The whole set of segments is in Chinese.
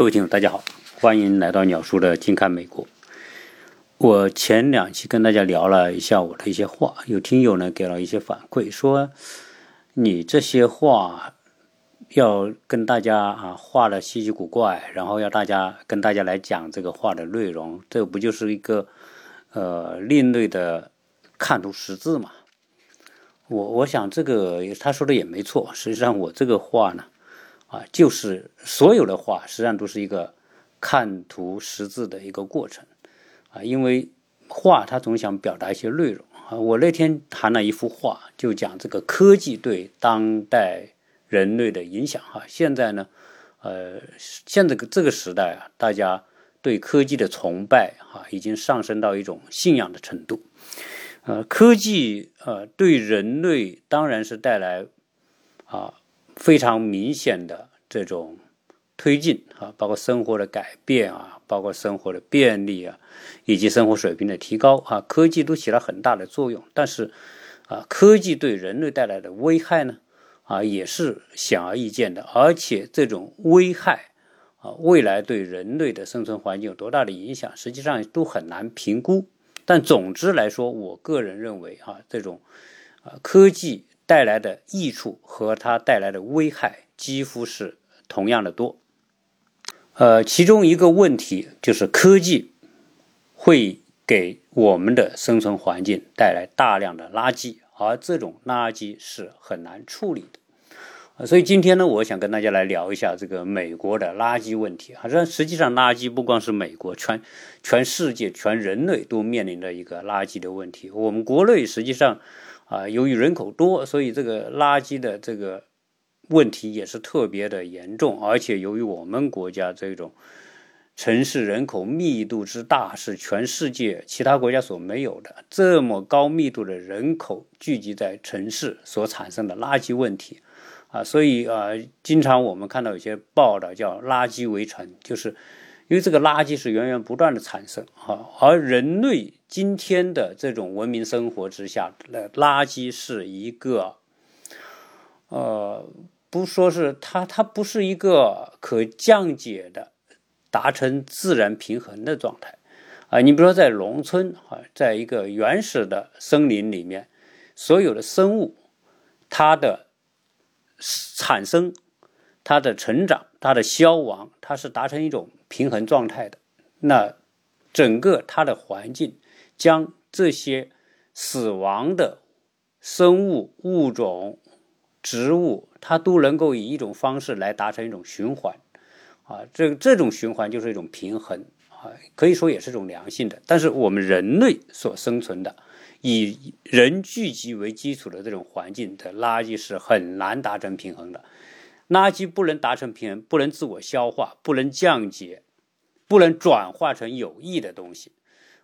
各位听友，大家好，欢迎来到鸟叔的近看美国。我前两期跟大家聊了一下我的一些话，有听友呢给了一些反馈，说你这些话要跟大家啊画的稀奇古怪，然后要大家跟大家来讲这个话的内容，这不就是一个呃另类的看图识字嘛？我我想这个他说的也没错，实际上我这个话呢。啊，就是所有的话，实际上都是一个看图识字的一个过程啊。因为画它总想表达一些内容啊。我那天谈了一幅画，就讲这个科技对当代人类的影响哈。现在呢，呃，现在这个时代啊，大家对科技的崇拜哈，已经上升到一种信仰的程度。呃，科技呃，对人类当然是带来啊。非常明显的这种推进啊，包括生活的改变啊，包括生活的便利啊，以及生活水平的提高啊，科技都起了很大的作用。但是啊，科技对人类带来的危害呢啊，也是显而易见的。而且这种危害啊，未来对人类的生存环境有多大的影响，实际上都很难评估。但总之来说，我个人认为啊，这种啊科技。带来的益处和它带来的危害几乎是同样的多。呃，其中一个问题就是科技会给我们的生存环境带来大量的垃圾，而这种垃圾是很难处理的。所以今天呢，我想跟大家来聊一下这个美国的垃圾问题。啊，这实际上垃圾不光是美国，全全世界、全人类都面临着一个垃圾的问题。我们国内实际上。啊，由于人口多，所以这个垃圾的这个问题也是特别的严重。而且由于我们国家这种城市人口密度之大，是全世界其他国家所没有的。这么高密度的人口聚集在城市所产生的垃圾问题，啊，所以啊，经常我们看到有些报道叫“垃圾围城”，就是因为这个垃圾是源源不断的产生，啊，而人类。今天的这种文明生活之下，的垃圾是一个，呃，不说是它，它不是一个可降解的、达成自然平衡的状态啊。你比如说，在农村啊，在一个原始的森林里面，所有的生物，它的产生、它的成长、它的消亡，它是达成一种平衡状态的。那整个它的环境。将这些死亡的生物物种、植物，它都能够以一种方式来达成一种循环，啊，这这种循环就是一种平衡，啊，可以说也是一种良性的。但是我们人类所生存的以人聚集为基础的这种环境的垃圾是很难达成平衡的，垃圾不能达成平衡，不能自我消化，不能降解，不能转化成有益的东西。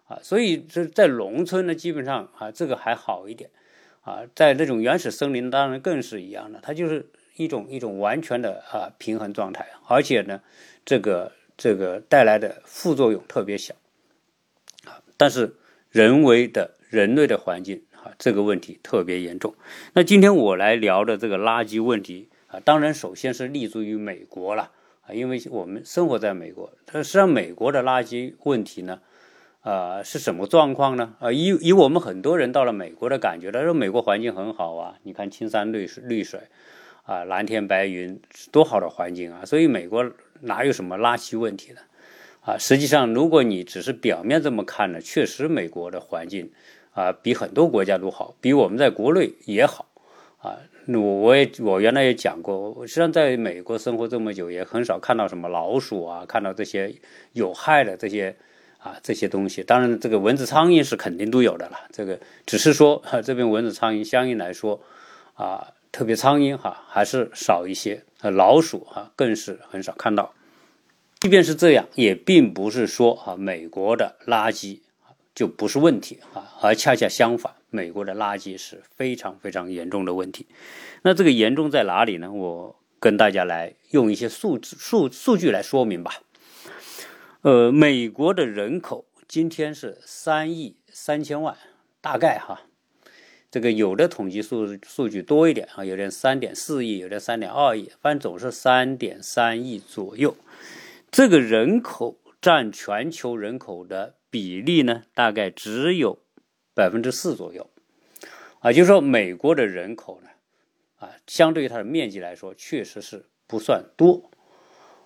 啊，所以这在农村呢，基本上啊，这个还好一点，啊，在那种原始森林，当然更是一样的，它就是一种一种完全的啊平衡状态，而且呢，这个这个带来的副作用特别小，啊，但是人为的人类的环境啊，这个问题特别严重。那今天我来聊的这个垃圾问题啊，当然首先是立足于美国了啊，因为我们生活在美国，它实际上美国的垃圾问题呢。啊，是什么状况呢？啊，以以我们很多人到了美国的感觉，他说美国环境很好啊，你看青山绿水绿水，啊，蓝天白云，多好的环境啊！所以美国哪有什么垃圾问题呢？啊，实际上如果你只是表面这么看呢，确实美国的环境啊比很多国家都好，比我们在国内也好啊。我我也我原来也讲过，我实际上在美国生活这么久，也很少看到什么老鼠啊，看到这些有害的这些。啊，这些东西，当然这个蚊子、苍蝇是肯定都有的了。这个只是说，这边蚊子、苍蝇相应来说，啊，特别苍蝇哈还是少一些，老鼠哈更是很少看到。即便是这样，也并不是说啊，美国的垃圾就不是问题啊，而恰恰相反，美国的垃圾是非常非常严重的问题。那这个严重在哪里呢？我跟大家来用一些数字、数数据来说明吧。呃，美国的人口今天是三亿三千万，大概哈，这个有的统计数数据多一点啊，有点三点四亿，有的三点二亿，反正总是三点三亿左右。这个人口占全球人口的比例呢，大概只有百分之四左右。啊，就是说美国的人口呢，啊，相对于它的面积来说，确实是不算多。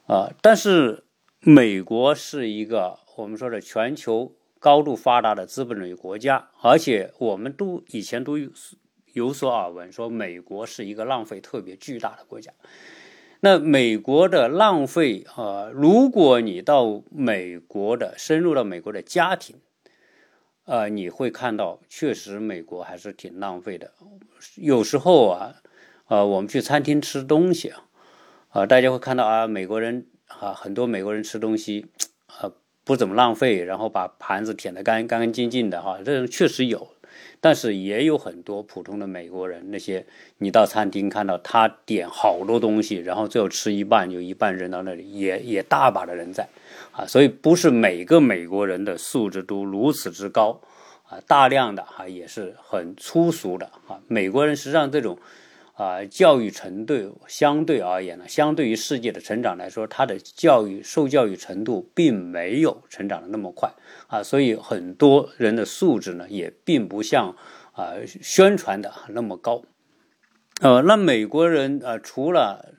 啊，但是美国是一个我们说的全球高度发达的资本主义国家，而且我们都以前都有有所耳闻，说美国是一个浪费特别巨大的国家。那美国的浪费啊，如果你到美国的深入到美国的家庭，呃，你会看到确实美国还是挺浪费的。有时候啊，呃，我们去餐厅吃东西啊。啊，大家会看到啊，美国人啊，很多美国人吃东西啊不怎么浪费，然后把盘子舔得干干干净净的哈，这确实有，但是也有很多普通的美国人，那些你到餐厅看到他点好多东西，然后最后吃一半，有一半扔到那里，也也大把的人在啊，所以不是每个美国人的素质都如此之高啊，大量的哈也是很粗俗的啊，美国人实际上这种。啊，教育程度相对而言呢，相对于世界的成长来说，他的教育受教育程度并没有成长的那么快啊，所以很多人的素质呢，也并不像啊宣传的那么高。呃，那美国人啊，除了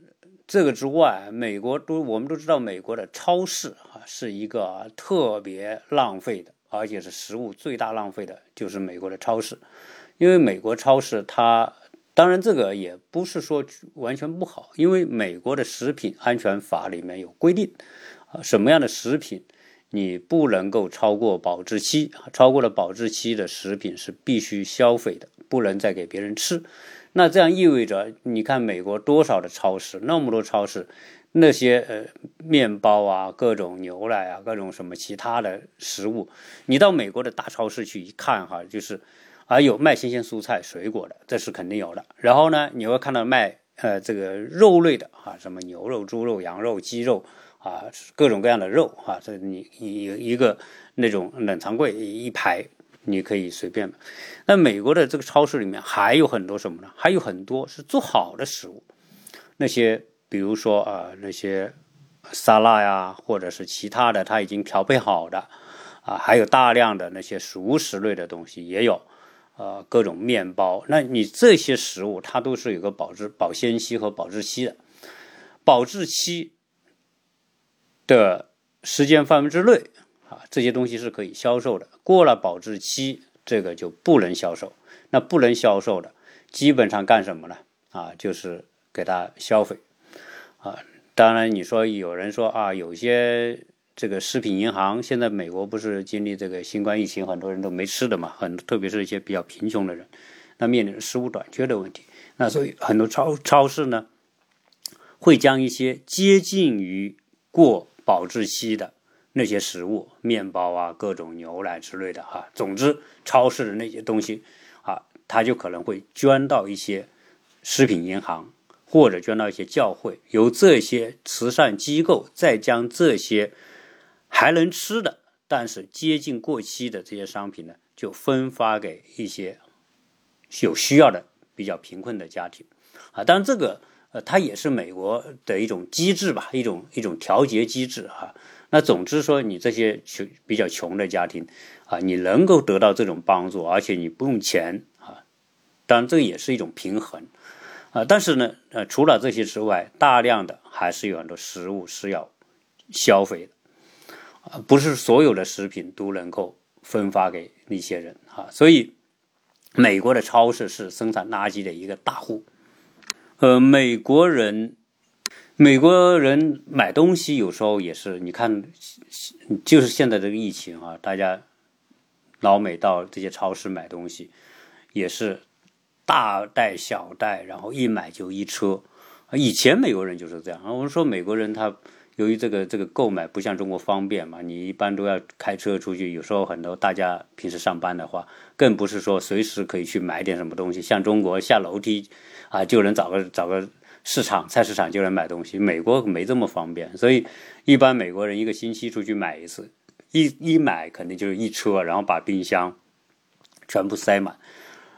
这个之外，美国都我们都知道，美国的超市啊是一个特别浪费的，而且是食物最大浪费的，就是美国的超市，因为美国超市它。当然，这个也不是说完全不好，因为美国的食品安全法里面有规定，啊，什么样的食品你不能够超过保质期，超过了保质期的食品是必须消费的，不能再给别人吃。那这样意味着，你看美国多少的超市，那么多超市，那些呃面包啊，各种牛奶啊，各种什么其他的食物，你到美国的大超市去一看，哈，就是。啊有卖新鲜蔬菜水果的，这是肯定有的。然后呢，你会看到卖呃这个肉类的啊，什么牛肉、猪肉、羊肉、鸡肉啊，各种各样的肉啊，这你一一个那种冷藏柜一排，你可以随便。那美国的这个超市里面还有很多什么呢？还有很多是做好的食物，那些比如说啊那些沙拉呀，或者是其他的，它已经调配好的啊，还有大量的那些熟食类的东西也有。呃，各种面包，那你这些食物它都是有个保质保鲜期和保质期的，保质期的时间范围之内啊，这些东西是可以销售的。过了保质期，这个就不能销售。那不能销售的，基本上干什么呢？啊，就是给它消费啊。当然，你说有人说啊，有些。这个食品银行现在美国不是经历这个新冠疫情，很多人都没吃的嘛，很特别是一些比较贫穷的人，那面临食物短缺的问题，那所以很多超超市呢，会将一些接近于过保质期的那些食物，面包啊，各种牛奶之类的哈，总之超市的那些东西啊，他就可能会捐到一些食品银行，或者捐到一些教会，由这些慈善机构再将这些。还能吃的，但是接近过期的这些商品呢，就分发给一些有需要的、比较贫困的家庭啊。当然，这个呃，它也是美国的一种机制吧，一种一种调节机制哈。那总之说，你这些穷比较穷的家庭啊，你能够得到这种帮助，而且你不用钱啊。当然，这也是一种平衡啊。但是呢，呃，除了这些之外，大量的还是有很多食物是要消费的。啊，不是所有的食品都能够分发给那些人啊，所以美国的超市是生产垃圾的一个大户。呃，美国人，美国人买东西有时候也是，你看，就是现在这个疫情啊，大家老美到这些超市买东西，也是大袋小袋，然后一买就一车。以前美国人就是这样，我们说美国人他。由于这个这个购买不像中国方便嘛，你一般都要开车出去，有时候很多大家平时上班的话，更不是说随时可以去买点什么东西。像中国下楼梯啊就能找个找个市场菜市场就能买东西，美国没这么方便，所以一般美国人一个星期出去买一次，一一买肯定就是一车，然后把冰箱全部塞满。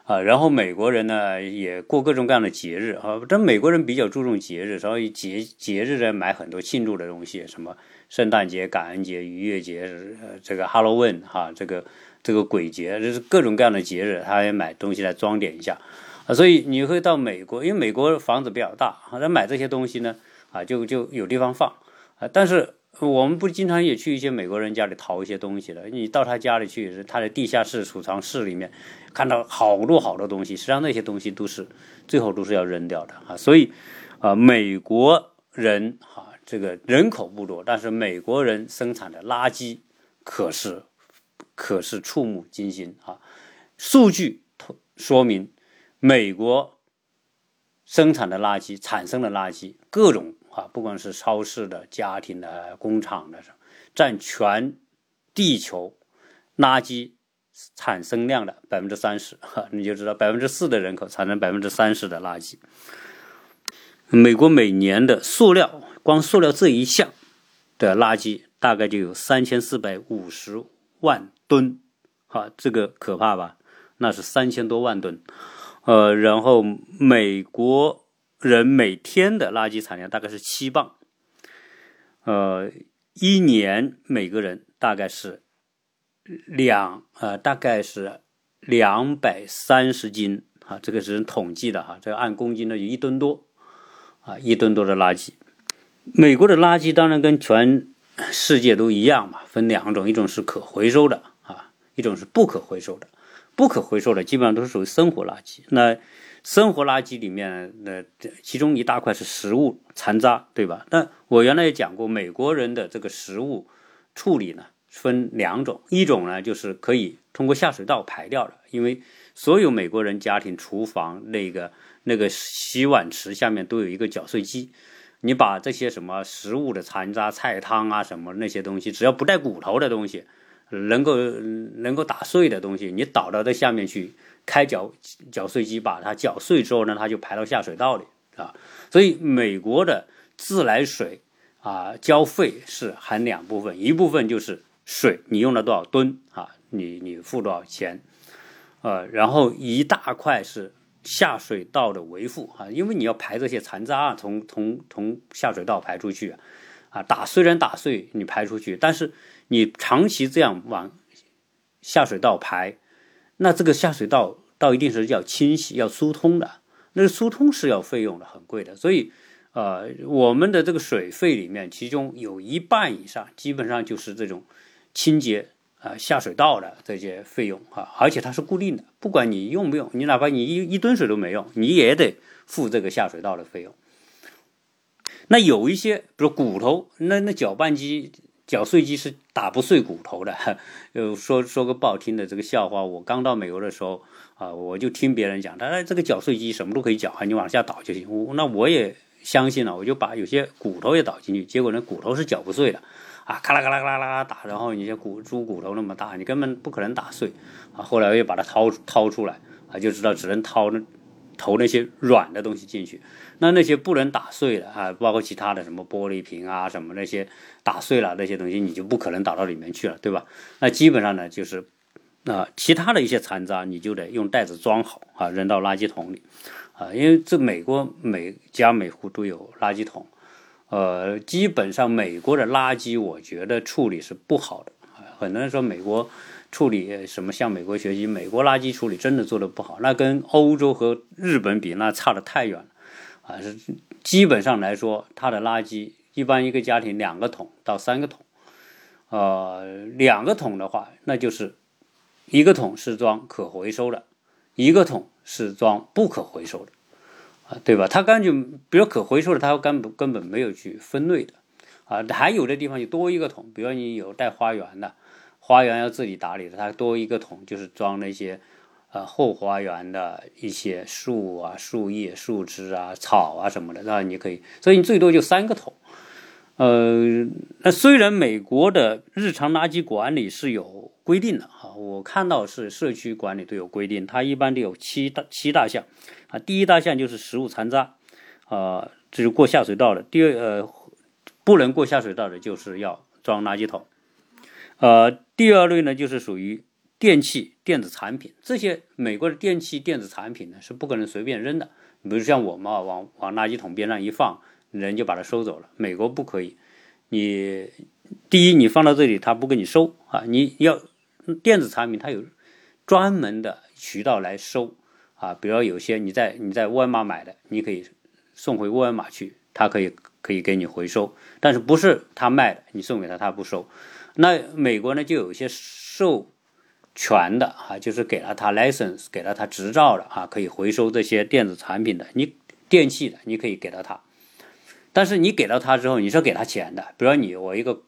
啊，然后美国人呢也过各种各样的节日啊，这美国人比较注重节日，所以节节日呢买很多庆祝的东西，什么圣诞节、感恩节、逾越节，呃，这个 Halloween 哈，这个这个鬼节，这是各种各样的节日，他也买东西来装点一下啊。所以你会到美国，因为美国房子比较大，他买这些东西呢啊，就就有地方放啊，但是。我们不经常也去一些美国人家里淘一些东西的？你到他家里去，他的地下室储藏室里面看到好多好多东西，实际上那些东西都是最后都是要扔掉的啊。所以，啊，美国人哈，这个人口不多，但是美国人生产的垃圾可是可是触目惊心啊！数据说明，美国生产的垃圾产生的垃圾各种。啊，不管是超市的、家庭的、工厂的，占全地球垃圾产生量的百分之三十，哈，你就知道百分之四的人口产生百分之三十的垃圾。美国每年的塑料，光塑料这一项的垃圾大概就有三千四百五十万吨，哈，这个可怕吧？那是三千多万吨，呃，然后美国。人每天的垃圾产量大概是七磅，呃，一年每个人大概是两呃，大概是两百三十斤啊，这个是统计的哈，这个按公斤呢有一吨多啊，一吨多的垃圾。美国的垃圾当然跟全世界都一样嘛，分两种，一种是可回收的啊，一种是不可回收的。不可回收的基本上都是属于生活垃圾。那生活垃圾里面，那其中一大块是食物残渣，对吧？但我原来也讲过，美国人的这个食物处理呢，分两种，一种呢就是可以通过下水道排掉的，因为所有美国人家庭厨房那个那个洗碗池下面都有一个搅碎机，你把这些什么食物的残渣、菜汤啊什么那些东西，只要不带骨头的东西，能够能够打碎的东西，你倒到这下面去。开搅搅碎机把它搅碎之后呢，它就排到下水道里啊。所以美国的自来水啊交费是含两部分，一部分就是水，你用了多少吨啊，你你付多少钱，呃，然后一大块是下水道的维护啊，因为你要排这些残渣啊，从从从下水道排出去，啊打虽然打碎你排出去，但是你长期这样往下水道排。那这个下水道到一定时要清洗、要疏通的，那个疏通是要费用的，很贵的。所以，呃，我们的这个水费里面，其中有一半以上基本上就是这种清洁啊下水道的这些费用啊，而且它是固定的，不管你用不用，你哪怕你一一吨水都没用，你也得付这个下水道的费用。那有一些，比如骨头，那那搅拌机。搅碎机是打不碎骨头的。呃，说说个不好听的这个笑话，我刚到美国的时候啊，我就听别人讲，他说这个搅碎机什么都可以搅，你往下倒就行。我那我也相信了，我就把有些骨头也倒进去，结果那骨头是搅不碎的啊，咔啦咔啦咔啦啦打，然后你像骨猪骨头那么大，你根本不可能打碎啊。后来我又把它掏掏出来啊，就知道只能掏那投那些软的东西进去。那那些不能打碎的啊，包括其他的什么玻璃瓶啊，什么那些打碎了那些东西，你就不可能打到里面去了，对吧？那基本上呢，就是啊，其他的一些残渣，你就得用袋子装好啊，扔到垃圾桶里啊。因为这美国每家每户都有垃圾桶，呃，基本上美国的垃圾，我觉得处理是不好的。很多人说美国处理什么向美国学习，美国垃圾处理真的做的不好，那跟欧洲和日本比，那差的太远了。啊，是基本上来说，它的垃圾一般一个家庭两个桶到三个桶，呃，两个桶的话，那就是一个桶是装可回收的，一个桶是装不可回收的，啊，对吧？它根本比如可回收的，它根本根本没有去分类的，啊，还有的地方就多一个桶，比如你有带花园的，花园要自己打理的，它多一个桶就是装那些。呃，后花园的一些树啊、树叶、树枝啊、草啊什么的，那你可以，所以你最多就三个桶。呃，那虽然美国的日常垃圾管理是有规定的哈，我看到是社区管理都有规定，它一般都有七大七大项啊。第一大项就是食物残渣，啊，这是过下水道的。第二，呃，不能过下水道的，就是要装垃圾桶。呃，第二类呢，就是属于。电器、电子产品，这些美国的电器、电子产品呢是不可能随便扔的。比如像我们啊，往往垃圾桶边上一放，人就把它收走了。美国不可以，你第一你放到这里，他不给你收啊，你要电子产品，它有专门的渠道来收啊。比如有些你在你在沃尔玛买的，你可以送回沃尔玛去，他可以可以给你回收，但是不是他卖的，你送给他他不收。那美国呢，就有一些授权的啊，就是给了他 license，给了他执照的啊，可以回收这些电子产品的，你电器的，你可以给到他。但是你给到他之后，你是给他钱的。比如你我一个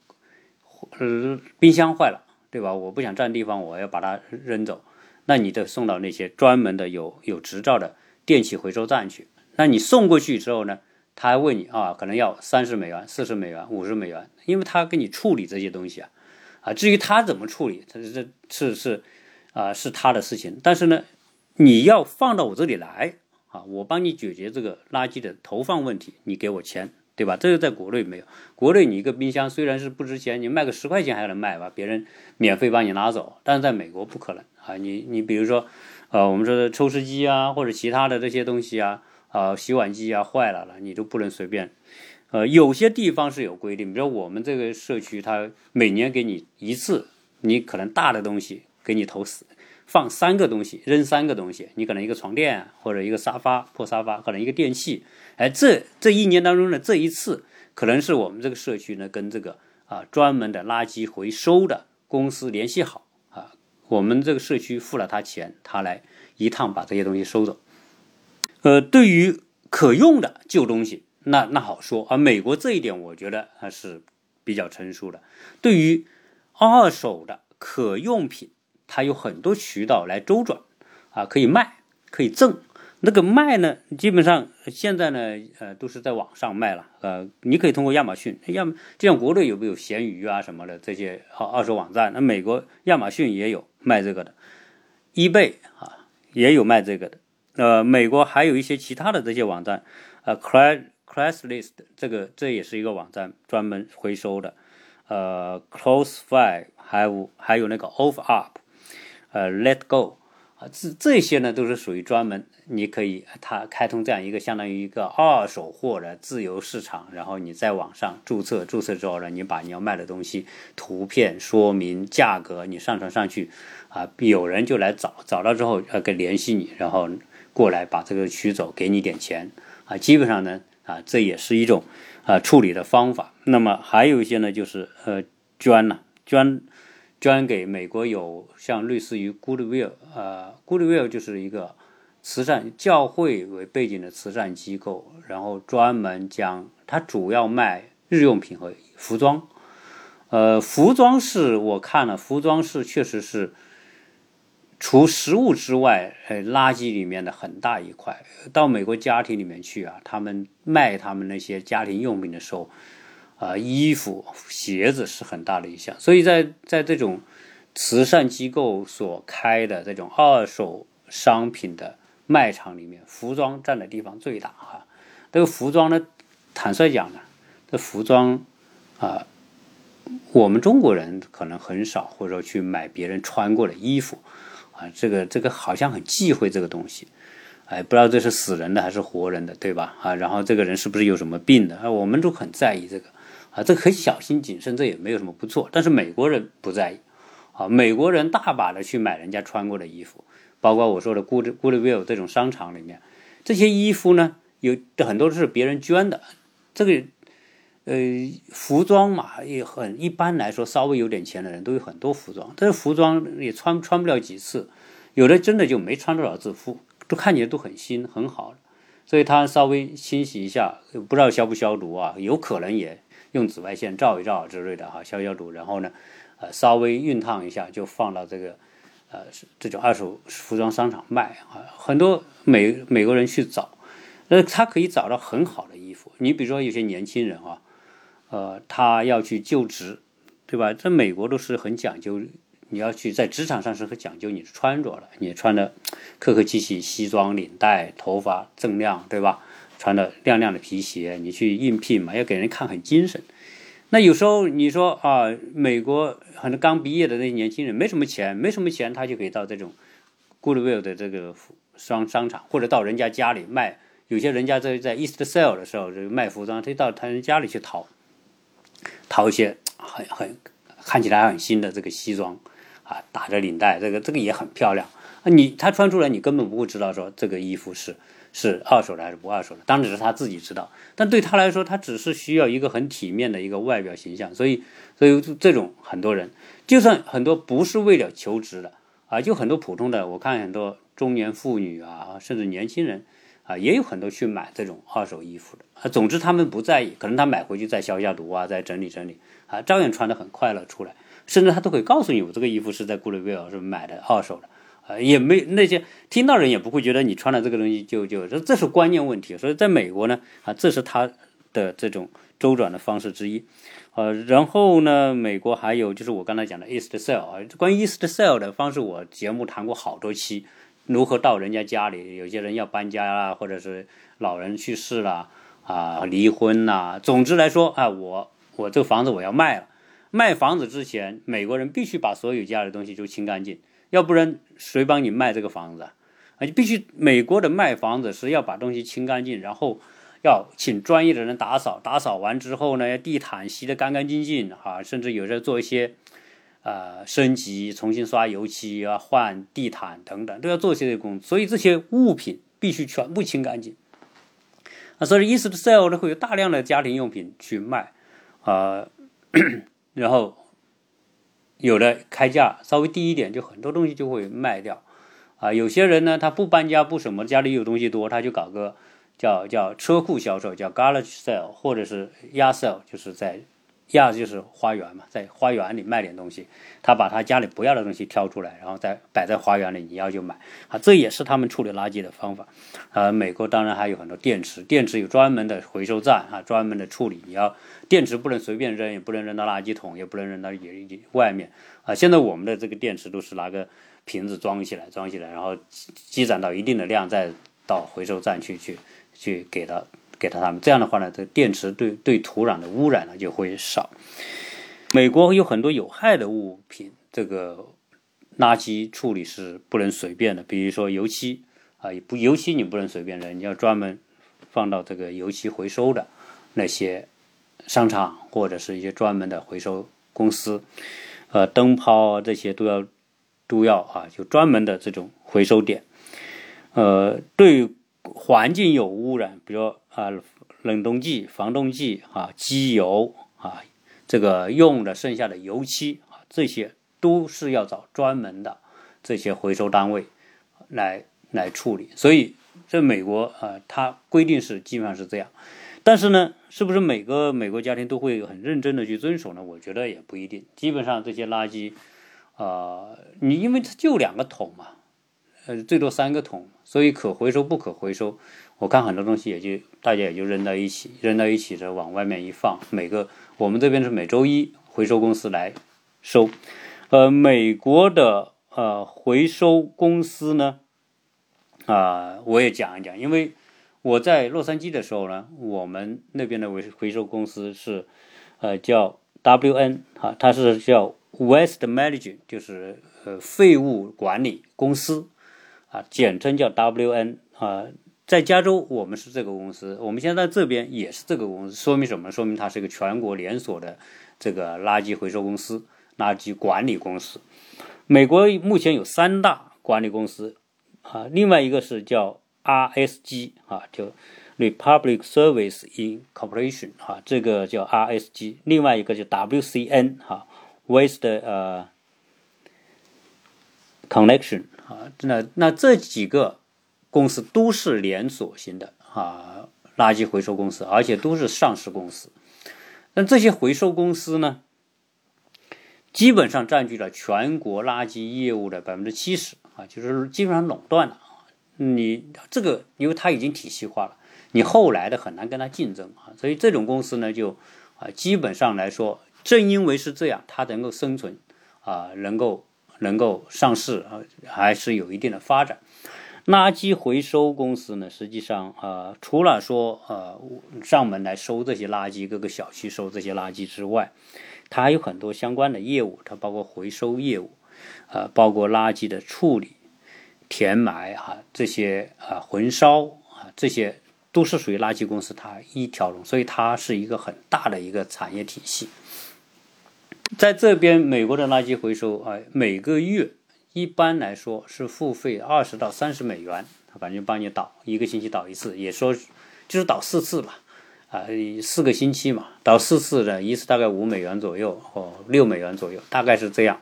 呃冰箱坏了，对吧？我不想占地方，我要把它扔走，那你得送到那些专门的有有执照的电器回收站去。那你送过去之后呢，他还问你啊，可能要三十美元、四十美元、五十美元，因为他给你处理这些东西啊。啊，至于他怎么处理，他这是是啊，是他的事情。但是呢，你要放到我这里来啊，我帮你解决这个垃圾的投放问题，你给我钱，对吧？这个在国内没有。国内你一个冰箱虽然是不值钱，你卖个十块钱还能卖吧，别人免费帮你拿走。但是在美国不可能啊，你你比如说，呃，我们说的抽湿机啊，或者其他的这些东西啊，啊，洗碗机啊坏了了，你都不能随便。呃，有些地方是有规定，比如我们这个社区，它每年给你一次，你可能大的东西给你投死，放三个东西，扔三个东西，你可能一个床垫或者一个沙发破沙发，可能一个电器，哎，这这一年当中呢，这一次可能是我们这个社区呢跟这个啊专门的垃圾回收的公司联系好啊，我们这个社区付了他钱，他来一趟把这些东西收走。呃，对于可用的旧东西。那那好说，而美国这一点我觉得还是比较成熟的。对于二手的可用品，它有很多渠道来周转，啊，可以卖，可以赠。那个卖呢，基本上现在呢，呃，都是在网上卖了。呃，你可以通过亚马逊，亚就像国内有没有闲鱼啊什么的这些二二手网站，那美国亚马逊也有卖这个的，eBay 啊也有卖这个的。呃，美国还有一些其他的这些网站，呃，Cry。Classlist 这个这也是一个网站，专门回收的。呃，close five 还有还有那个 off up，呃，Let Go 啊，这这些呢都是属于专门，你可以它开通这样一个相当于一个二手货的自由市场，然后你在网上注册，注册之后呢，你把你要卖的东西图片说明价格你上传上去啊，有人就来找，找到之后呃给联系你，然后过来把这个取走，给你点钱啊，基本上呢。啊，这也是一种啊处理的方法。那么还有一些呢，就是呃捐呢，捐捐给美国有像类似于 Goodwill，呃，Goodwill 就是一个慈善教会为背景的慈善机构，然后专门将它主要卖日用品和服装。呃，服装是我看了，服装是确实是。除食物之外，呃，垃圾里面的很大一块，到美国家庭里面去啊，他们卖他们那些家庭用品的时候，啊，衣服、鞋子是很大的一项。所以在在这种慈善机构所开的这种二手商品的卖场里面，服装占的地方最大哈。这个服装呢，坦率讲呢，这服装啊，我们中国人可能很少，或者说去买别人穿过的衣服。啊，这个这个好像很忌讳这个东西，哎，不知道这是死人的还是活人的，对吧？啊，然后这个人是不是有什么病的？啊，我们都很在意这个，啊，这个很小心谨慎，这也没有什么不错。但是美国人不在意，啊，美国人大把的去买人家穿过的衣服，包括我说的 Good Goodwill 这种商场里面，这些衣服呢，有很多是别人捐的，这个。呃，服装嘛，也很一般来说，稍微有点钱的人都有很多服装，但是服装也穿穿不了几次，有的真的就没穿多少次，服都看起来都很新很好，所以他稍微清洗一下，不知道消不消毒啊，有可能也用紫外线照一照之类的哈，消消毒，然后呢，呃，稍微熨烫一下就放到这个呃这种二手服装商场卖啊，很多美美国人去找，那他可以找到很好的衣服，你比如说有些年轻人啊。呃，他要去就职，对吧？在美国都是很讲究，你要去在职场上是很讲究你的穿着的，你穿的客客气气，西装领带，头发锃亮，对吧？穿的亮亮的皮鞋，你去应聘嘛，要给人看很精神。那有时候你说啊，美国很多刚毕业的那些年轻人没什么钱，没什么钱，他就可以到这种 Goodwill 的这个商商场，或者到人家家里卖。有些人家在在 East Sale 的时候，这个卖服装，他到他人家里去淘，淘一些很很看起来很新的这个西装啊，打着领带，这个这个也很漂亮啊。你他穿出来，你根本不会知道说这个衣服是是二手的还是不二手的，当然是他自己知道。但对他来说，他只是需要一个很体面的一个外表形象。所以，所以这种很多人，就算很多不是为了求职的啊，就很多普通的，我看很多中年妇女啊，甚至年轻人。啊，也有很多去买这种二手衣服的啊。总之，他们不在意，可能他买回去再消消毒啊，再整理整理啊，照样穿得很快乐出来。甚至他都会告诉你，我这个衣服是在 Goodwill 是买的二手的啊，也没那些听到人也不会觉得你穿的这个东西就就这这是观念问题。所以在美国呢啊，这是他的这种周转的方式之一。呃，然后呢，美国还有就是我刚才讲的 East Sale 啊，关于 East Sale 的方式，我节目谈过好多期。如何到人家家里？有些人要搬家啦，或者是老人去世了啊，离婚呐。总之来说啊，我我这房子我要卖了。卖房子之前，美国人必须把所有家里的东西都清干净，要不然谁帮你卖这个房子啊？啊，必须美国的卖房子是要把东西清干净，然后要请专业的人打扫，打扫完之后呢，地毯吸得干干净净啊，甚至有时候做一些。呃，升级、重新刷油漆啊，换地毯等等，都要做这些工作，所以这些物品必须全部清干净。啊，所以 East Sale 呢会有大量的家庭用品去卖，啊，然后有的开价稍微低一点，就很多东西就会卖掉。啊，有些人呢他不搬家不什么，家里有东西多，他就搞个叫叫车库销售，叫 Garage Sale，或者是 y a Sale，就是在。第二就是花园嘛，在花园里卖点东西，他把他家里不要的东西挑出来，然后再摆在花园里，你要就买啊，这也是他们处理垃圾的方法。呃，美国当然还有很多电池，电池有专门的回收站啊，专门的处理。你要电池不能随便扔，也不能扔到垃圾桶，也不能扔到野外面啊。现在我们的这个电池都是拿个瓶子装起来，装起来，然后积攒到一定的量，再到回收站去去去给他。给他他们这样的话呢，这电池对对土壤的污染呢就会少。美国有很多有害的物品，这个垃圾处理是不能随便的。比如说油漆啊，不油漆你不能随便扔，你要专门放到这个油漆回收的那些商场或者是一些专门的回收公司。呃，灯泡这些都要都要啊，就专门的这种回收点。呃，对。环境有污染，比如啊冷冻剂、防冻剂啊、机油啊，这个用的剩下的油漆啊，这些都是要找专门的这些回收单位来来处理。所以在美国啊，它规定是基本上是这样。但是呢，是不是每个美国家庭都会很认真的去遵守呢？我觉得也不一定。基本上这些垃圾啊，你因为它就两个桶嘛。呃，最多三个桶，所以可回收不可回收，我看很多东西也就大家也就扔到一起，扔到一起的往外面一放。每个我们这边是每周一回收公司来收，呃，美国的呃回收公司呢，啊，我也讲一讲，因为我在洛杉矶的时候呢，我们那边的回回收公司是呃叫 WN 哈，它是叫 West Management，就是呃废物管理公司。啊，简称叫 WN 啊，在加州我们是这个公司，我们现在这边也是这个公司，说明什么？说明它是一个全国连锁的这个垃圾回收公司、垃圾管理公司。美国目前有三大管理公司啊，另外一个是叫 RSG 啊，就 Republic Service Incorporation 啊，这个叫 RSG，另外一个就 WCN 哈，Waste 呃 Connection。啊，那那这几个公司都是连锁型的啊，垃圾回收公司，而且都是上市公司。那这些回收公司呢，基本上占据了全国垃圾业务的百分之七十啊，就是基本上垄断了。你这个，因为它已经体系化了，你后来的很难跟它竞争啊。所以这种公司呢，就啊，基本上来说，正因为是这样，它能够生存啊，能够。能够上市啊，还是有一定的发展。垃圾回收公司呢，实际上啊，除了说呃上门来收这些垃圾，各个小区收这些垃圾之外，它还有很多相关的业务，它包括回收业务，呃，包括垃圾的处理、填埋啊这些啊焚烧啊这些都是属于垃圾公司它一条龙，所以它是一个很大的一个产业体系。在这边，美国的垃圾回收啊，每个月一般来说是付费二十到三十美元，反正帮你倒一个星期倒一次，也说就是倒四次吧，啊，四个星期嘛，倒四次的一次大概五美元左右或六美元左右，大概是这样。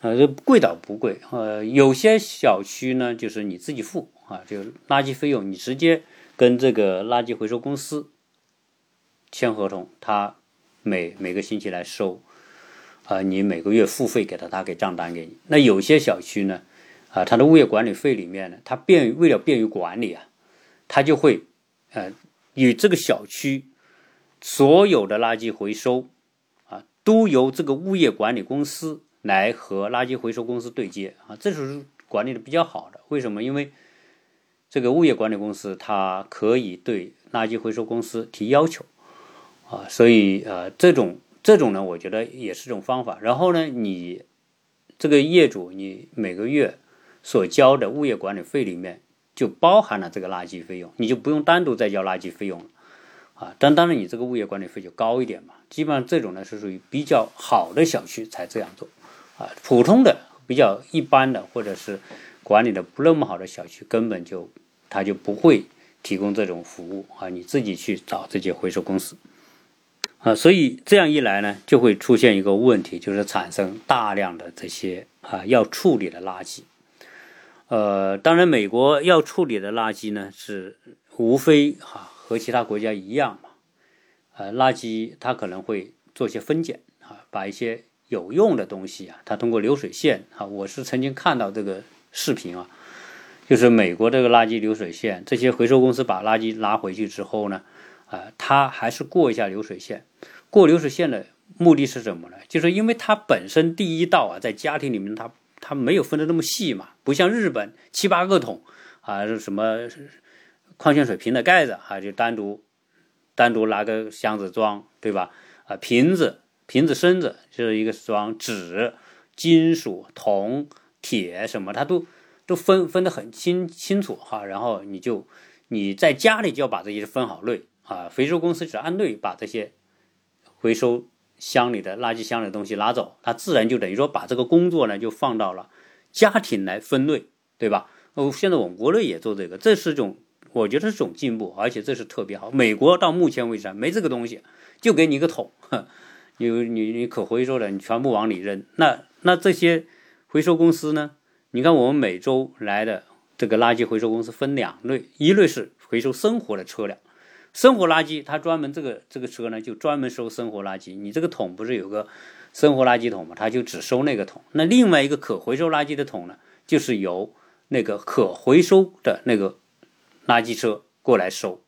呃，这贵倒不贵，呃，有些小区呢就是你自己付啊，就垃圾费用你直接跟这个垃圾回收公司签合同，他每每个星期来收。啊，你每个月付费给他，他给账单给你。那有些小区呢，啊，它的物业管理费里面呢，它便于为了便于管理啊，它就会，呃，与这个小区所有的垃圾回收啊，都由这个物业管理公司来和垃圾回收公司对接啊，这是管理的比较好的。为什么？因为这个物业管理公司它可以对垃圾回收公司提要求啊，所以呃，这种。这种呢，我觉得也是种方法。然后呢，你这个业主，你每个月所交的物业管理费里面就包含了这个垃圾费用，你就不用单独再交垃圾费用了啊。但当然，你这个物业管理费就高一点嘛。基本上这种呢是属于比较好的小区才这样做啊。普通的、比较一般的，或者是管理的不那么好的小区，根本就他就不会提供这种服务啊。你自己去找这些回收公司。啊，所以这样一来呢，就会出现一个问题，就是产生大量的这些啊要处理的垃圾。呃，当然，美国要处理的垃圾呢，是无非哈和其他国家一样嘛。呃，垃圾它可能会做些分拣啊，把一些有用的东西啊，它通过流水线啊，我是曾经看到这个视频啊，就是美国这个垃圾流水线，这些回收公司把垃圾拿回去之后呢。啊，它还是过一下流水线，过流水线的目的是什么呢？就是因为它本身第一道啊，在家庭里面，它它没有分的那么细嘛，不像日本七八个桶啊，什么矿泉水瓶的盖子啊，就单独单独拿个箱子装，对吧？啊，瓶子瓶子身子就是一个装纸、金属、铜、铁什么，它都都分分得很清清楚哈。然后你就你在家里就要把这些分好类。啊，回收公司只按类把这些回收箱里的垃圾箱里的东西拿走，它自然就等于说把这个工作呢就放到了家庭来分类，对吧？哦，现在我们国内也做这个，这是种我觉得是种进步，而且这是特别好。美国到目前为止没这个东西，就给你一个桶，你你你可回收的，你全部往里扔。那那这些回收公司呢？你看我们每周来的这个垃圾回收公司分两类，一类是回收生活的车辆。生活垃圾，它专门这个这个车呢，就专门收生活垃圾。你这个桶不是有个生活垃圾桶吗？它就只收那个桶。那另外一个可回收垃圾的桶呢，就是由那个可回收的那个垃圾车过来收。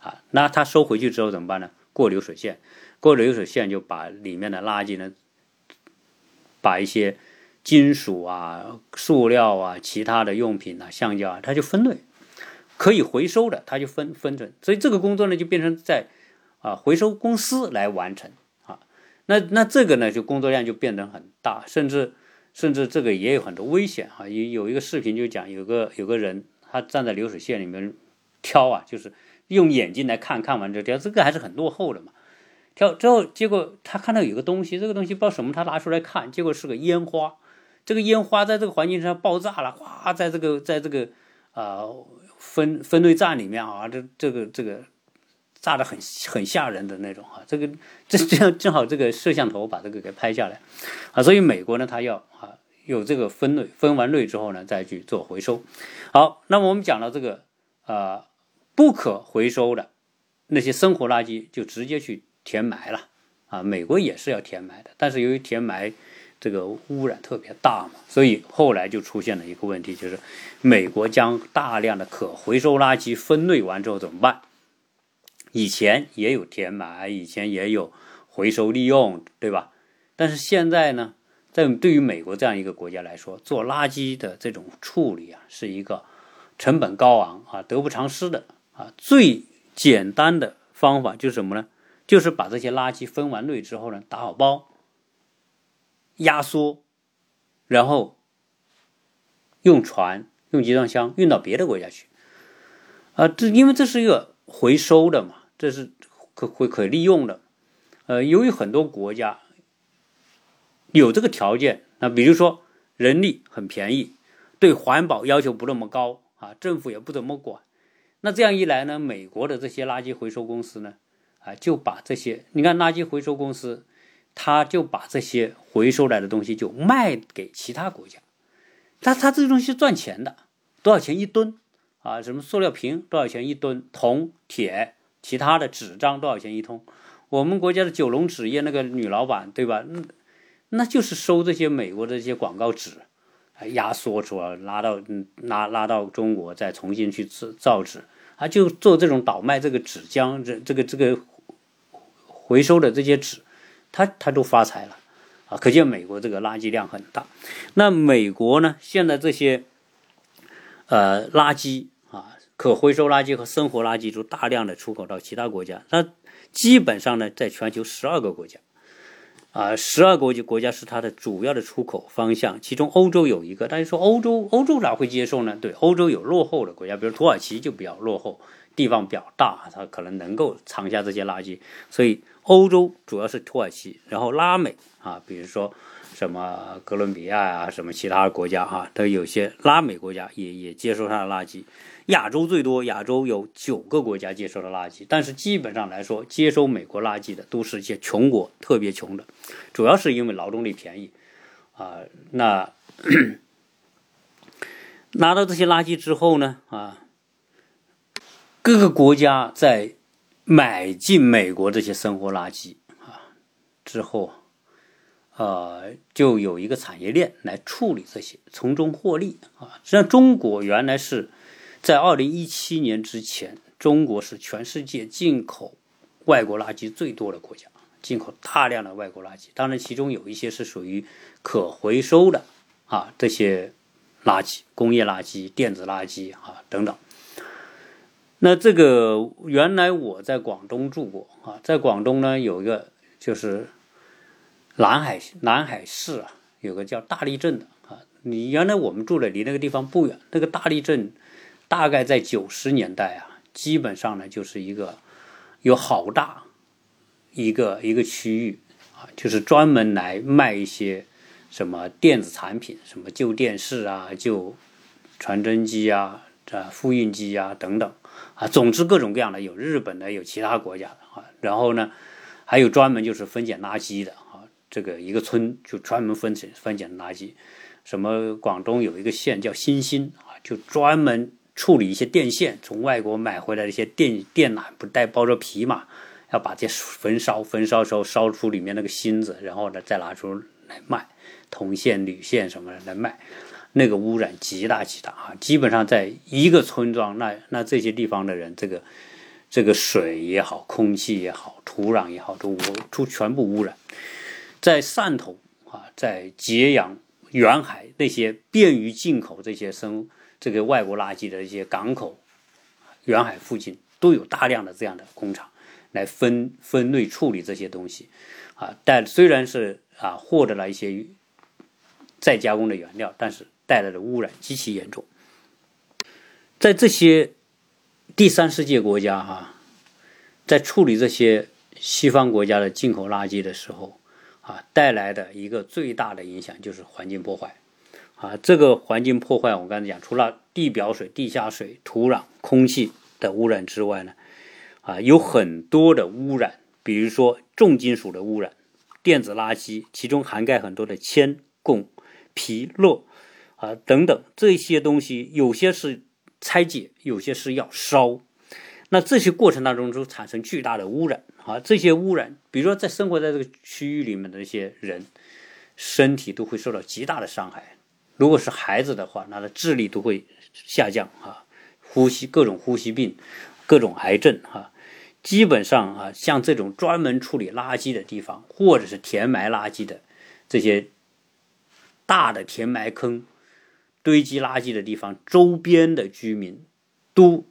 啊，那它收回去之后怎么办呢？过流水线，过流水线就把里面的垃圾呢，把一些金属啊、塑料啊、其他的用品啊、橡胶啊，它就分类。可以回收的，它就分分成，所以这个工作呢就变成在啊回收公司来完成啊。那那这个呢就工作量就变得很大，甚至甚至这个也有很多危险啊。有有一个视频就讲，有个有个人他站在流水线里面挑啊，就是用眼睛来看看完之后挑，这个还是很落后的嘛。挑之后结果他看到有个东西，这个东西不知道什么，他拿出来看，结果是个烟花。这个烟花在这个环境上爆炸了，哗，在这个在这个啊。分分类站里面啊，这这个这个炸的很很吓人的那种啊，这个这这样正好这个摄像头把这个给拍下来啊，所以美国呢，它要啊有这个分类，分完类之后呢，再去做回收。好，那么我们讲到这个啊不可回收的那些生活垃圾，就直接去填埋了啊，美国也是要填埋的，但是由于填埋。这个污染特别大嘛，所以后来就出现了一个问题，就是美国将大量的可回收垃圾分类完之后怎么办？以前也有填埋，以前也有回收利用，对吧？但是现在呢，在对于美国这样一个国家来说，做垃圾的这种处理啊，是一个成本高昂啊、得不偿失的啊。最简单的方法就是什么呢？就是把这些垃圾分完类之后呢，打好包，压缩，然后用船、用集装箱运到别的国家去。啊，这因为这是一个回收的嘛，这是可会可利用的。呃，由于很多国家。有这个条件，那比如说人力很便宜，对环保要求不那么高啊，政府也不怎么管，那这样一来呢，美国的这些垃圾回收公司呢，啊，就把这些你看垃圾回收公司，他就把这些回收来的东西就卖给其他国家，他他这东西赚钱的，多少钱一吨啊？什么塑料瓶多少钱一吨？铜、铁、其他的纸张多少钱一通？我们国家的九龙纸业那个女老板对吧？嗯。那就是收这些美国的这些广告纸，压缩出来，拉到嗯拉拉到中国，再重新去制造纸，啊，就做这种倒卖这个纸浆，这这个这个回收的这些纸，他他都发财了，啊，可见美国这个垃圾量很大。那美国呢，现在这些呃垃圾啊，可回收垃圾和生活垃圾都大量的出口到其他国家，它基本上呢，在全球十二个国家。啊，十二国际国家是它的主要的出口方向，其中欧洲有一个。大家说欧洲，欧洲哪会接受呢？对，欧洲有落后的国家，比如土耳其就比较落后，地方比较大，它可能能够藏下这些垃圾。所以欧洲主要是土耳其，然后拉美啊，比如说什么哥伦比亚啊，什么其他国家哈，都有些拉美国家也也接收它的垃圾。亚洲最多，亚洲有九个国家接收的垃圾，但是基本上来说，接收美国垃圾的都是一些穷国，特别穷的，主要是因为劳动力便宜啊。那 拿到这些垃圾之后呢，啊，各个国家在买进美国这些生活垃圾啊之后，呃，就有一个产业链来处理这些，从中获利啊。实际上，中国原来是。在二零一七年之前，中国是全世界进口外国垃圾最多的国家，进口大量的外国垃圾。当然，其中有一些是属于可回收的啊，这些垃圾、工业垃圾、电子垃圾啊等等。那这个原来我在广东住过啊，在广东呢有一个就是南海南海市啊，有个叫大沥镇的啊。你原来我们住的离那个地方不远，那个大沥镇。大概在九十年代啊，基本上呢就是一个有好大一个一个区域啊，就是专门来卖一些什么电子产品，什么旧电视啊、旧传真机啊、啊复印机啊等等啊，总之各种各样的，有日本的，有其他国家的啊。然后呢，还有专门就是分拣垃圾的啊，这个一个村就专门分拣分拣垃圾。什么广东有一个县叫新兴啊，就专门。处理一些电线，从外国买回来的一些电电缆，不带包着皮嘛？要把这焚烧，焚烧时候烧出里面那个芯子，然后呢再拿出来卖，铜线、铝线什么的来卖，那个污染极大极大啊！基本上在一个村庄，那那这些地方的人，这个这个水也好，空气也好，土壤也好，都出全部污染。在汕头啊，在揭阳、远海那些便于进口这些生。这个外国垃圾的一些港口、远海附近都有大量的这样的工厂来分分类处理这些东西，啊，但虽然是啊获得了一些再加工的原料，但是带来的污染极其严重。在这些第三世界国家哈，在处理这些西方国家的进口垃圾的时候，啊，带来的一个最大的影响就是环境破坏。啊，这个环境破坏，我刚才讲，除了地表水、地下水、土壤、空气的污染之外呢，啊，有很多的污染，比如说重金属的污染、电子垃圾，其中涵盖很多的铅、汞、铍、铬啊等等这些东西，有些是拆解，有些是要烧。那这些过程当中就产生巨大的污染啊，这些污染，比如说在生活在这个区域里面的一些人，身体都会受到极大的伤害。如果是孩子的话，那的智力都会下降啊，呼吸各种呼吸病，各种癌症啊，基本上啊，像这种专门处理垃圾的地方，或者是填埋垃圾的这些大的填埋坑、堆积垃圾的地方，周边的居民都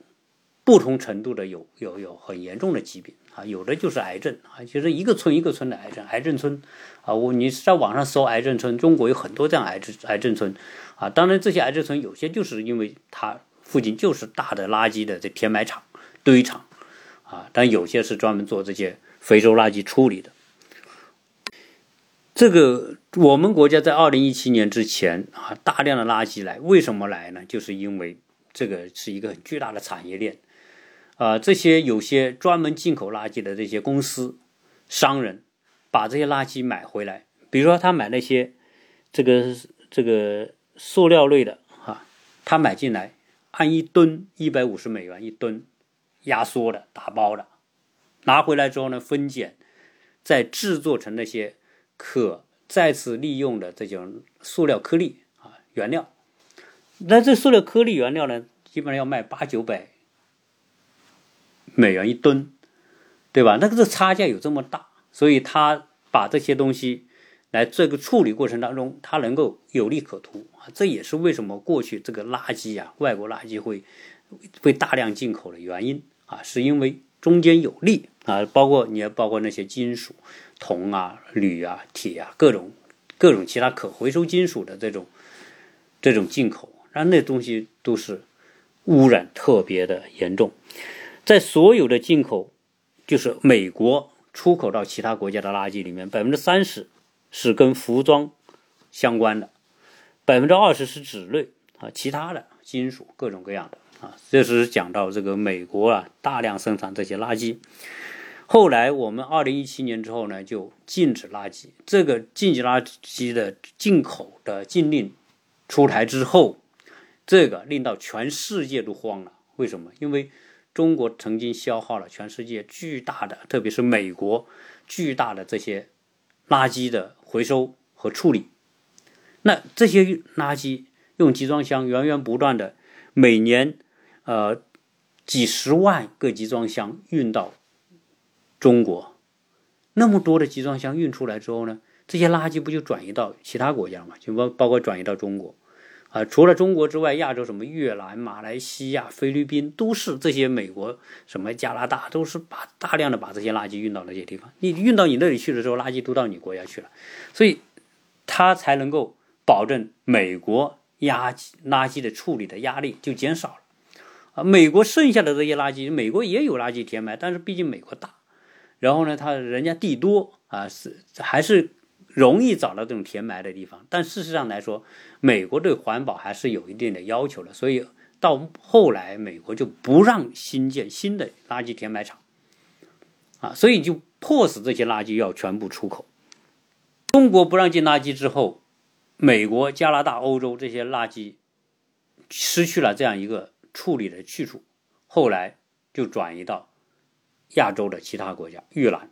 不同程度的有有有很严重的疾病啊，有的就是癌症啊，其实一个村一个村的癌症，癌症村啊，我你在网上搜癌症村，中国有很多这样癌症癌症村啊，当然这些癌症村有些就是因为它附近就是大的垃圾的这填埋场、堆场啊，但有些是专门做这些回收垃圾处理的。这个我们国家在二零一七年之前啊，大量的垃圾来，为什么来呢？就是因为这个是一个很巨大的产业链，啊，这些有些专门进口垃圾的这些公司、商人，把这些垃圾买回来，比如说他买那些这个这个塑料类的哈，他买进来按一吨一百五十美元一吨压缩的打包的，拿回来之后呢，分拣再制作成那些。可再次利用的这种塑料颗粒啊原料，那这塑料颗粒原料呢，基本上要卖八九百美元一吨，对吧？那个这差价有这么大，所以他把这些东西来这个处理过程当中，它能够有利可图啊。这也是为什么过去这个垃圾啊，外国垃圾会会大量进口的原因啊，是因为中间有利啊，包括你要包括那些金属。铜啊、铝啊、铁啊，各种各种其他可回收金属的这种这种进口，然后那东西都是污染特别的严重。在所有的进口，就是美国出口到其他国家的垃圾里面，百分之三十是跟服装相关的，百分之二十是纸类啊，其他的金属各种各样的啊。这是讲到这个美国啊，大量生产这些垃圾。后来我们二零一七年之后呢，就禁止垃圾。这个禁止垃圾的进口的禁令出台之后，这个令到全世界都慌了。为什么？因为中国曾经消耗了全世界巨大的，特别是美国巨大的这些垃圾的回收和处理。那这些垃圾用集装箱源源不断的，每年呃几十万个集装箱运到。中国那么多的集装箱运出来之后呢，这些垃圾不就转移到其他国家嘛？就包包括转移到中国啊。除了中国之外，亚洲什么越南、马来西亚、菲律宾都是这些美国什么加拿大都是把大量的把这些垃圾运到那些地方。你运到你那里去的时候，垃圾都到你国家去了，所以它才能够保证美国压垃圾的处理的压力就减少了啊。美国剩下的这些垃圾，美国也有垃圾填埋，但是毕竟美国大。然后呢，他人家地多啊，是还是容易找到这种填埋的地方。但事实上来说，美国对环保还是有一定的要求的。所以到后来，美国就不让新建新的垃圾填埋场，啊，所以就迫使这些垃圾要全部出口。中国不让进垃圾之后，美国、加拿大、欧洲这些垃圾失去了这样一个处理的去处，后来就转移到。亚洲的其他国家，越南、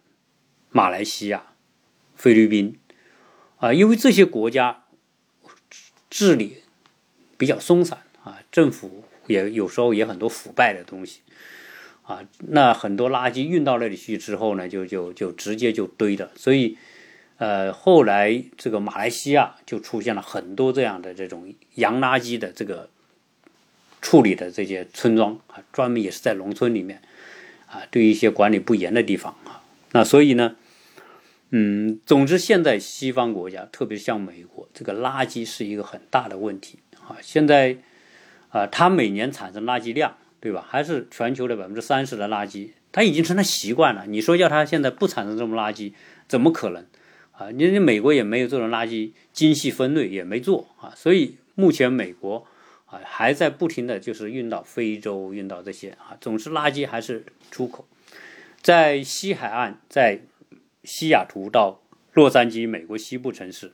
马来西亚、菲律宾，啊，因为这些国家治理比较松散啊，政府也有时候也很多腐败的东西啊，那很多垃圾运到那里去之后呢，就就就直接就堆的，所以呃，后来这个马来西亚就出现了很多这样的这种洋垃圾的这个处理的这些村庄啊，专门也是在农村里面。啊，对一些管理不严的地方啊，那所以呢，嗯，总之现在西方国家，特别像美国，这个垃圾是一个很大的问题啊。现在啊，它每年产生垃圾量，对吧？还是全球的百分之三十的垃圾，它已经成了习惯了。你说要它现在不产生这么垃圾，怎么可能啊？你你美国也没有这种垃圾精细分类，也没做啊。所以目前美国。还在不停的就是运到非洲，运到这些啊，总之垃圾还是出口。在西海岸，在西雅图到洛杉矶，美国西部城市，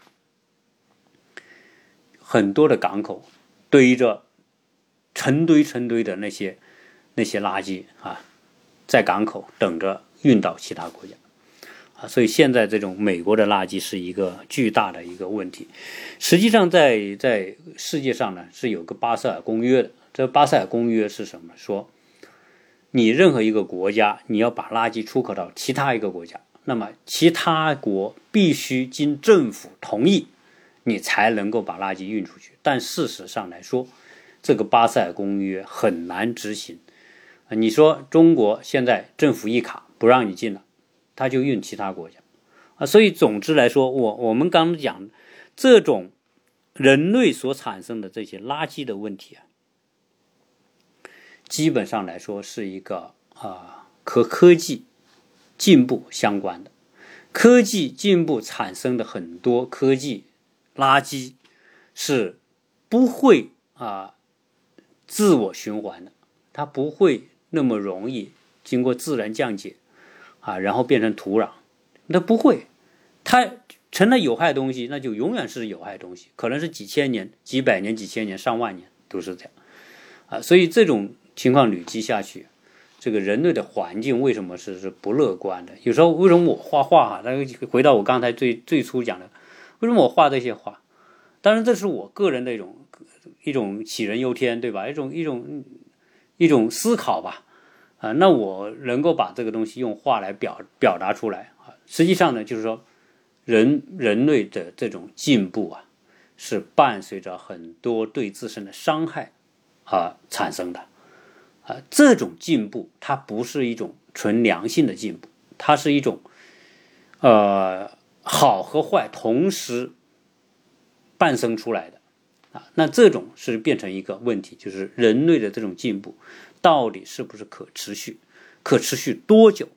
很多的港口堆着成堆成堆的那些那些垃圾啊，在港口等着运到其他国家。啊，所以现在这种美国的垃圾是一个巨大的一个问题。实际上，在在世界上呢，是有个巴塞尔公约的。这巴塞尔公约是什么？说你任何一个国家，你要把垃圾出口到其他一个国家，那么其他国必须经政府同意，你才能够把垃圾运出去。但事实上来说，这个巴塞尔公约很难执行。你说中国现在政府一卡不让你进了，他就运其他国家啊。所以总之来说，我我们刚讲这种人类所产生的这些垃圾的问题啊，基本上来说是一个啊和科技进步相关的。科技进步产生的很多科技垃圾是不会啊自我循环的，它不会。那么容易经过自然降解，啊，然后变成土壤，那不会，它成了有害东西，那就永远是有害东西，可能是几千年、几百年、几千年、上万年都是这样，啊，所以这种情况累积下去，这个人类的环境为什么是是不乐观的？有时候为什么我画画哈？那回到我刚才最最初讲的，为什么我画这些画？当然这是我个人的一种一种杞人忧天，对吧？一种一种。一种思考吧，啊，那我能够把这个东西用话来表表达出来啊。实际上呢，就是说，人人类的这种进步啊，是伴随着很多对自身的伤害啊产生的啊。这种进步它不是一种纯良性的进步，它是一种呃好和坏同时伴生出来的。啊，那这种是变成一个问题，就是人类的这种进步到底是不是可持续？可持续多久？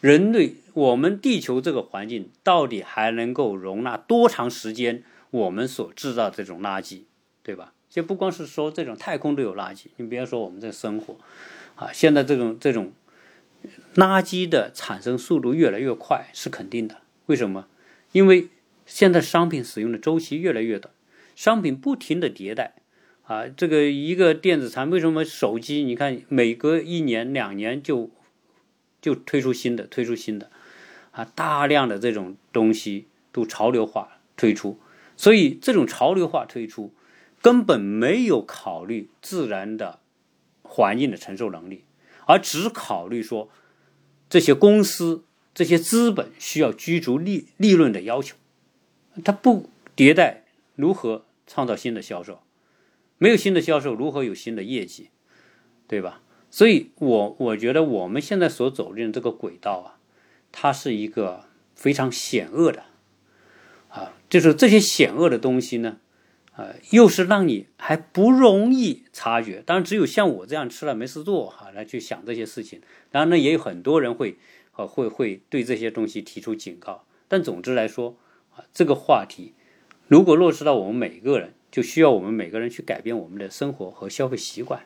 人类我们地球这个环境到底还能够容纳多长时间？我们所制造这种垃圾，对吧？就不光是说这种太空都有垃圾，你别说我们这生活啊，现在这种这种垃圾的产生速度越来越快是肯定的。为什么？因为现在商品使用的周期越来越短。商品不停的迭代，啊，这个一个电子产品，为什么手机？你看每隔一年两年就就推出新的，推出新的，啊，大量的这种东西都潮流化推出，所以这种潮流化推出根本没有考虑自然的环境的承受能力，而只考虑说这些公司这些资本需要居住利利润的要求，它不迭代如何？创造新的销售，没有新的销售，如何有新的业绩，对吧？所以，我我觉得我们现在所走进这个轨道啊，它是一个非常险恶的，啊，就是这些险恶的东西呢，呃，又是让你还不容易察觉。当然，只有像我这样吃了没事做哈，来去想这些事情。当然呢，也有很多人会，呃，会会对这些东西提出警告。但总之来说，啊，这个话题。如果落实到我们每个人，就需要我们每个人去改变我们的生活和消费习惯，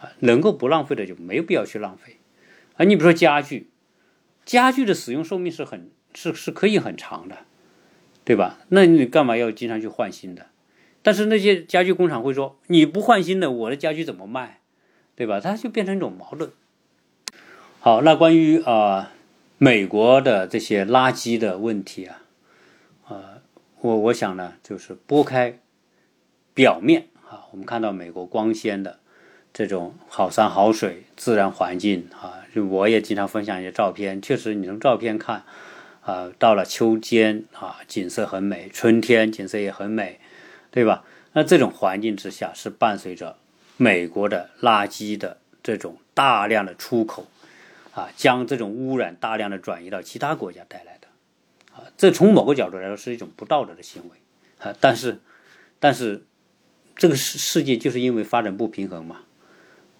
啊，能够不浪费的就没必要去浪费，啊，你比如说家具，家具的使用寿命是很是是可以很长的，对吧？那你干嘛要经常去换新的？但是那些家具工厂会说，你不换新的，我的家具怎么卖？对吧？它就变成一种矛盾。好，那关于啊美国的这些垃圾的问题啊。呃我我想呢，就是拨开表面啊，我们看到美国光鲜的这种好山好水、自然环境啊，我也经常分享一些照片。确实，你从照片看啊，到了秋天啊，景色很美；春天景色也很美，对吧？那这种环境之下，是伴随着美国的垃圾的这种大量的出口啊，将这种污染大量的转移到其他国家带来的啊。这从某个角度来说是一种不道德的行为，啊，但是，但是，这个世世界就是因为发展不平衡嘛，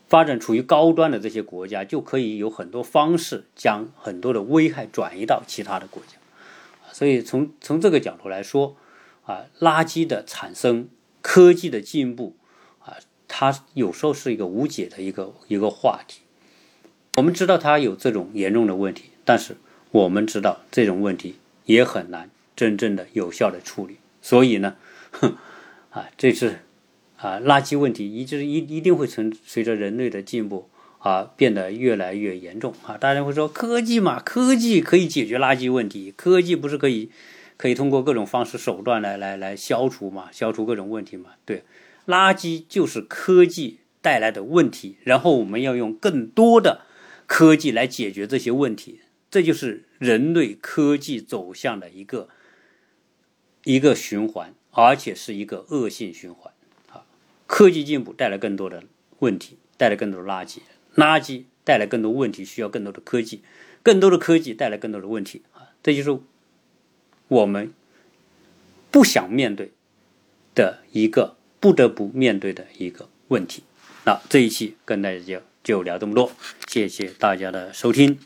发展处于高端的这些国家就可以有很多方式将很多的危害转移到其他的国家，所以从从这个角度来说，啊，垃圾的产生，科技的进步，啊，它有时候是一个无解的一个一个话题。我们知道它有这种严重的问题，但是我们知道这种问题。也很难真正的有效的处理，所以呢，哼，啊，这是啊，垃圾问题一直一一定会存随着人类的进步啊变得越来越严重啊。大家会说科技嘛，科技可以解决垃圾问题，科技不是可以可以通过各种方式手段来来来消除嘛，消除各种问题嘛？对，垃圾就是科技带来的问题，然后我们要用更多的科技来解决这些问题。这就是人类科技走向的一个一个循环而且是一个恶性循环！科技进步带来更多的问题，带来更多的垃圾，垃圾带来更多问题，需要更多的科技，更多的科技带来更多的问题啊！这就是我们不想面对的一个不得不面对的一个问题。那这一期跟大家就聊这么多，谢谢大家的收听。